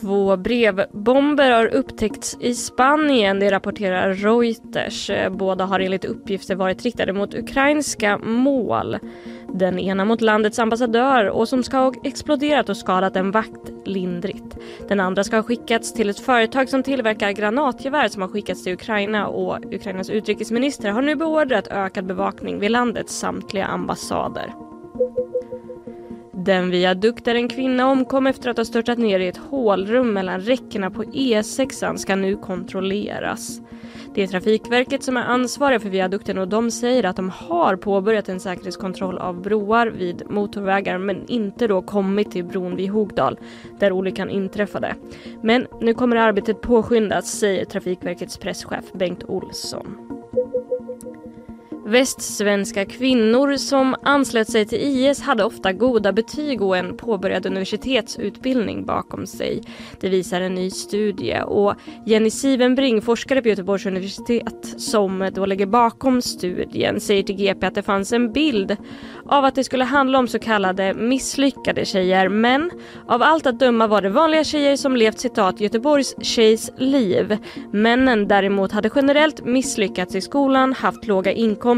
Två brevbomber har upptäckts i Spanien, det rapporterar Reuters. Eh, båda har enligt uppgifter varit riktade mot ukrainska mål. Den ena mot landets ambassadör och som ska ha exploderat och skadat en vakt lindrigt. Den andra ska ha skickats till ett företag som tillverkar granatgevär som har skickats till Ukraina och Ukrainas utrikesminister har nu beordrat ökad bevakning vid landets samtliga ambassader. Den viadukt där en kvinna omkom efter att ha störtat ner i ett hålrum mellan räckena på E6 ska nu kontrolleras. Det är Trafikverket som är ansvariga för viadukten och de säger att de har påbörjat en säkerhetskontroll av broar vid motorvägar men inte då kommit till bron vid Hogdal där olyckan inträffade. Men nu kommer arbetet påskyndas säger Trafikverkets presschef Bengt Olsson. Västsvenska kvinnor som anslöt sig till IS hade ofta goda betyg och en påbörjad universitetsutbildning bakom sig. Det visar en ny studie och Jenny Sivenbring, forskare på Göteborgs universitet som då ligger bakom studien, säger till GP att det fanns en bild av att det skulle handla om så kallade misslyckade tjejer men av allt att döma var det vanliga tjejer som levt citat Göteborgs tjejs liv. Männen däremot hade generellt misslyckats i skolan, haft låga inkomster